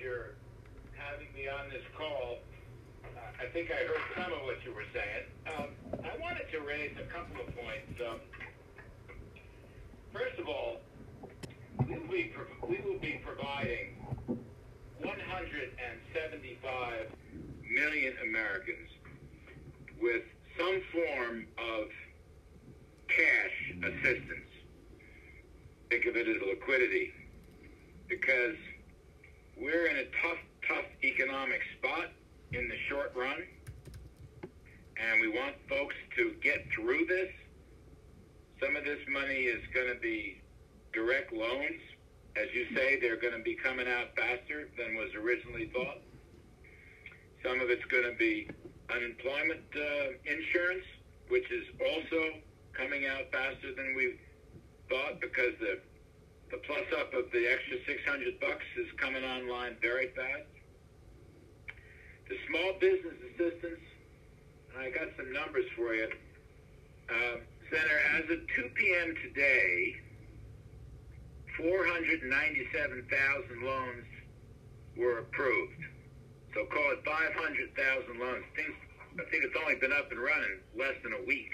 your having me on this call. Uh, I think I heard some of what you were saying. Um, I wanted to raise a couple of points. Um, first of all, we will be, we will be providing 175 million Americans with some form of cash assistance. Think of it as liquidity because we're in a tough, tough economic spot in the short run, and we want folks to get through this. Some of this money is going to be direct loans. As you say, they're going to be coming out faster than was originally thought. Some of it's going to be unemployment uh, insurance, which is also coming out faster than we thought because the the plus up of the extra 600 bucks is coming online very fast. The small business assistance, and I got some numbers for you. Uh, Senator, as of 2 p.m. today, 497,000 loans were approved. So call it 500,000 loans. Things, I think it's only been up and running less than a week.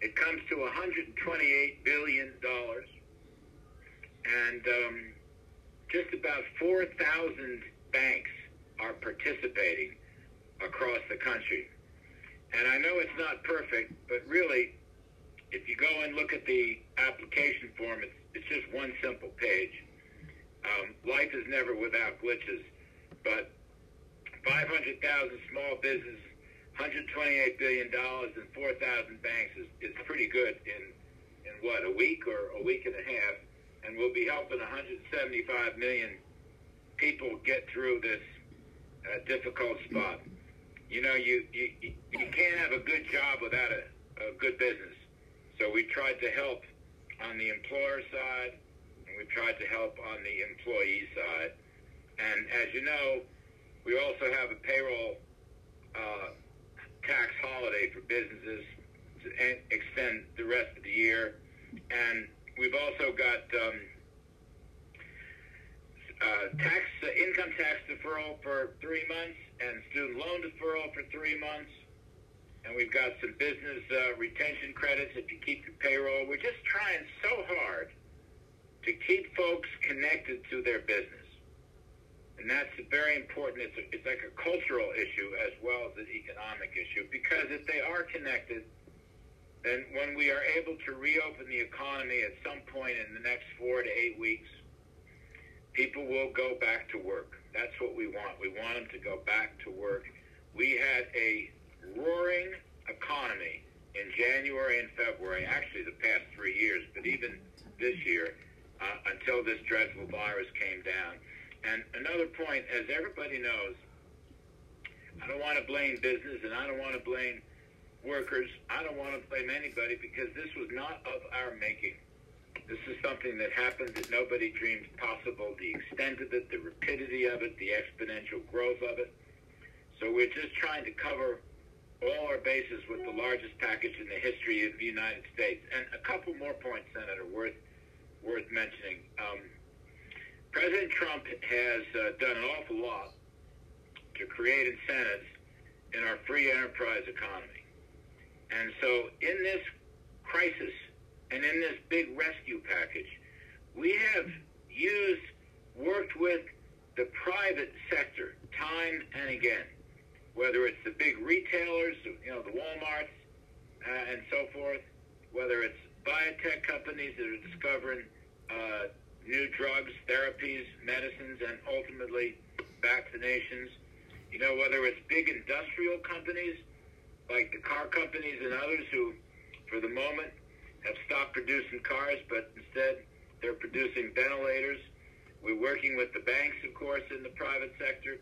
It comes to 128 billion dollars, and um, just about 4,000 banks are participating across the country. And I know it's not perfect, but really, if you go and look at the application form, it's, it's just one simple page. Um, life is never without glitches, but 500,000 small businesses, 128 billion dollars, and 4,000 banks is, is pretty good in in what a week or a week and a half, and we'll be helping 175 million people get through this uh, difficult spot. You know, you, you you can't have a good job without a, a good business. So we tried to help on the employer side, and we tried to help on the employee side. And as you know, we also have a payroll uh, tax holiday for businesses to extend the rest of the year. And we've also got um, uh, tax uh, income tax deferral for three months and student loan deferral for three months. And we've got some business uh, retention credits if you keep your payroll. We're just trying so hard to keep folks connected to their business. And that's very important. It's, a, it's like a cultural issue as well as an economic issue because if they are connected, then when we are able to reopen the economy at some point in the next four to eight weeks, people will go back to work. That's what we want. We want them to go back to work. We had a roaring economy in January and February, actually the past three years, but even this year, uh, until this dreadful virus came down. And another point, as everybody knows, I don't want to blame business and I don't want to blame workers. I don't want to blame anybody because this was not of our making. This is something that happened that nobody dreamed possible. The extent of it, the rapidity of it, the exponential growth of it. So we're just trying to cover all our bases with the largest package in the history of the United States. And a couple more points, Senator, worth worth mentioning. Um, President Trump has uh, done an awful lot to create incentives in our free enterprise economy. And so in this crisis and in this big rescue package, we have used, worked with the private sector time and again, whether it's the big retailers, you know, the Walmarts uh, and so forth, whether it's biotech companies that are discovering uh, new drugs, therapies, medicines, and ultimately vaccinations. You know, whether it's big industrial companies like the car companies and others who, for the moment, have stopped producing cars, but instead they're producing ventilators. We're working with the banks, of course, in the private sector.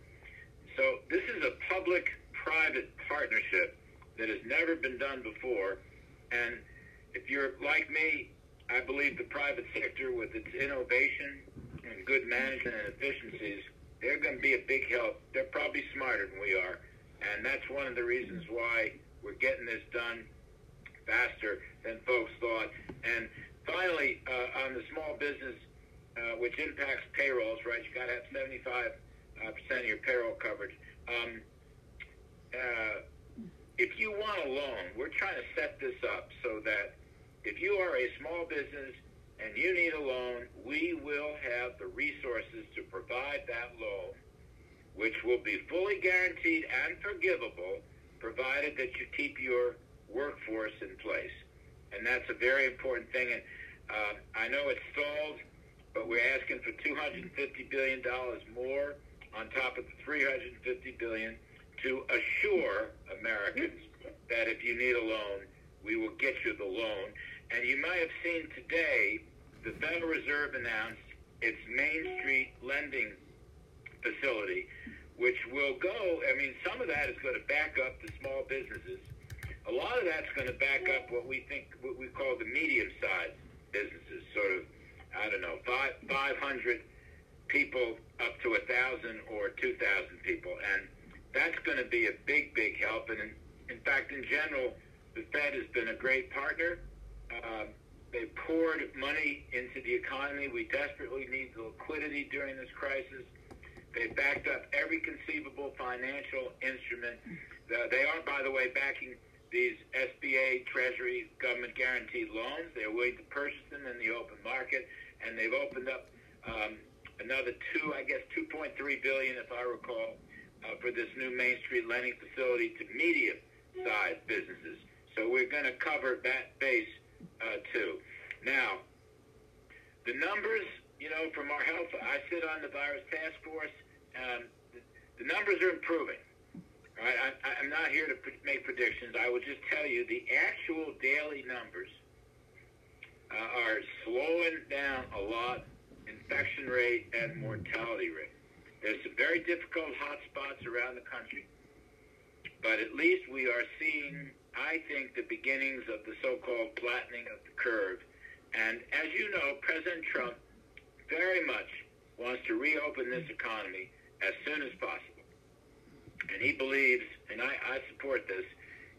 So this is a public-private partnership that has never been done before. And if you're like me, I believe the private sector, with its innovation and good management and efficiencies, they're going to be a big help. They're probably smarter than we are. And that's one of the reasons why we're getting this done faster than folks thought. And finally, uh, on the small business, uh, which impacts payrolls, right? You got to have 75 uh, percent of your payroll coverage. Um, uh, if you want a loan, we're trying to set this up so that if you are a small business and you need a loan, we will have the resources to provide that loan, which will be fully guaranteed and forgivable, provided that you keep your workforce in place. And that's a very important thing. And uh, I know it's stalled, but we're asking for $250 billion more on top of the 350 billion to assure Americans that if you need a loan, we will get you the loan. And you might have seen today the Federal Reserve announced its Main Street lending facility, which will go, I mean, some of that is going to back up the small businesses. A lot of that's going to back up what we think, what we call the medium-sized businesses, sort of, I don't know, five, 500 people up to a 1,000 or 2,000 people. And that's going to be a big, big help. And in, in fact, in general, the Fed has been a great partner. Uh, they poured money into the economy. We desperately need the liquidity during this crisis. They backed up every conceivable financial instrument. They are, by the way, backing these SBA Treasury government guaranteed loans. They're willing to purchase them in the open market, and they've opened up um, another two, I guess, 2.3 billion, if I recall, uh, for this new Main Street lending facility to medium-sized businesses. So we're going to cover that base uh, too. Now, the numbers, you know, from our health, I sit on the virus task force. Um, the, numbers are improving. Right? I, I'm not here to make predictions. I will just tell you the actual daily numbers uh, are slowing down a lot. Infection rate and mortality rate. There's some very difficult hot spots around the country, but at least we are seeing, I think, the beginnings of the so-called flattening of the curve. And as you know, President Trump very much wants to reopen this economy as soon as possible. And he believes, and I, I support this,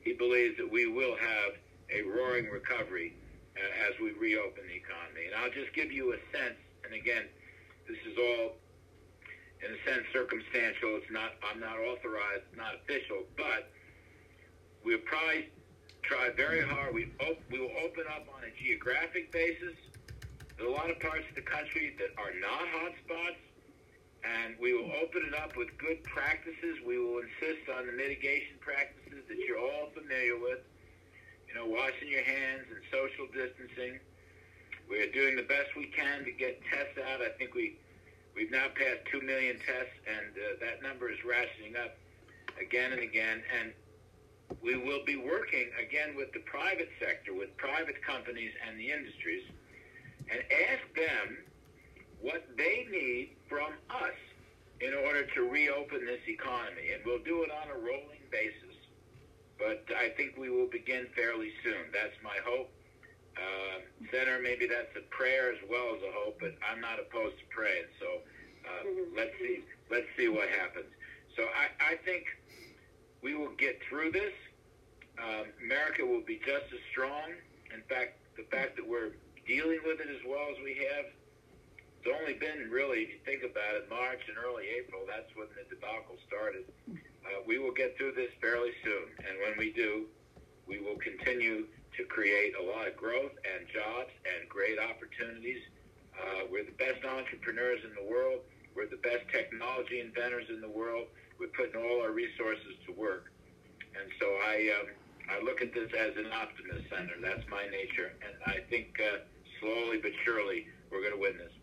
he believes that we will have a roaring recovery uh, as we reopen the economy. And I'll just give you a sense, and again, this is all in a sense circumstantial. It's not I'm not authorized, not official, but we'll probably try very hard. We op- we will open up on a geographic basis. There's a lot of parts of the country that are not hotspots, and we will open it up with good practices. We will insist on the mitigation practices that you're all familiar with. You know, washing your hands and social distancing. We're doing the best we can to get tests out. I think we We've now passed 2 million tests, and uh, that number is ratcheting up again and again. And we will be working again with the private sector, with private companies and the industries, and ask them what they need from us in order to reopen this economy. And we'll do it on a rolling basis. But I think we will begin fairly soon. That's my hope. Uh, Senator, maybe that's a prayer as well as a hope, but I'm not opposed to praying. So uh, let's see, let's see what happens. So I, I think we will get through this. Um, America will be just as strong. In fact, the fact that we're dealing with it as well as we have, it's only been really, if you think about it, March and early April. That's when the debacle started. Uh, we will get through this fairly soon, and when we do, we will continue to create a lot of growth and jobs and great opportunities. Uh, we're the best entrepreneurs in the world. We're the best technology inventors in the world. We're putting all our resources to work. And so I, um, I look at this as an optimist, Senator. That's my nature. And I think uh, slowly but surely we're going to win this.